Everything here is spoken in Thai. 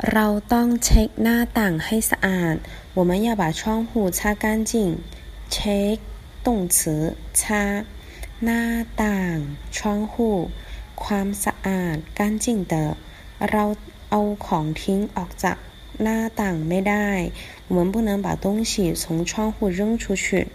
เราต้องเช็คหน้าต่างให้สะอาด我们要把窗户擦干净 check 动词擦หน้าต่างช่องหูความสะอาด干净的เราเอาของทิ้งออกจากหน้าต่างไม่ได้我们不能把东西从窗户扔出去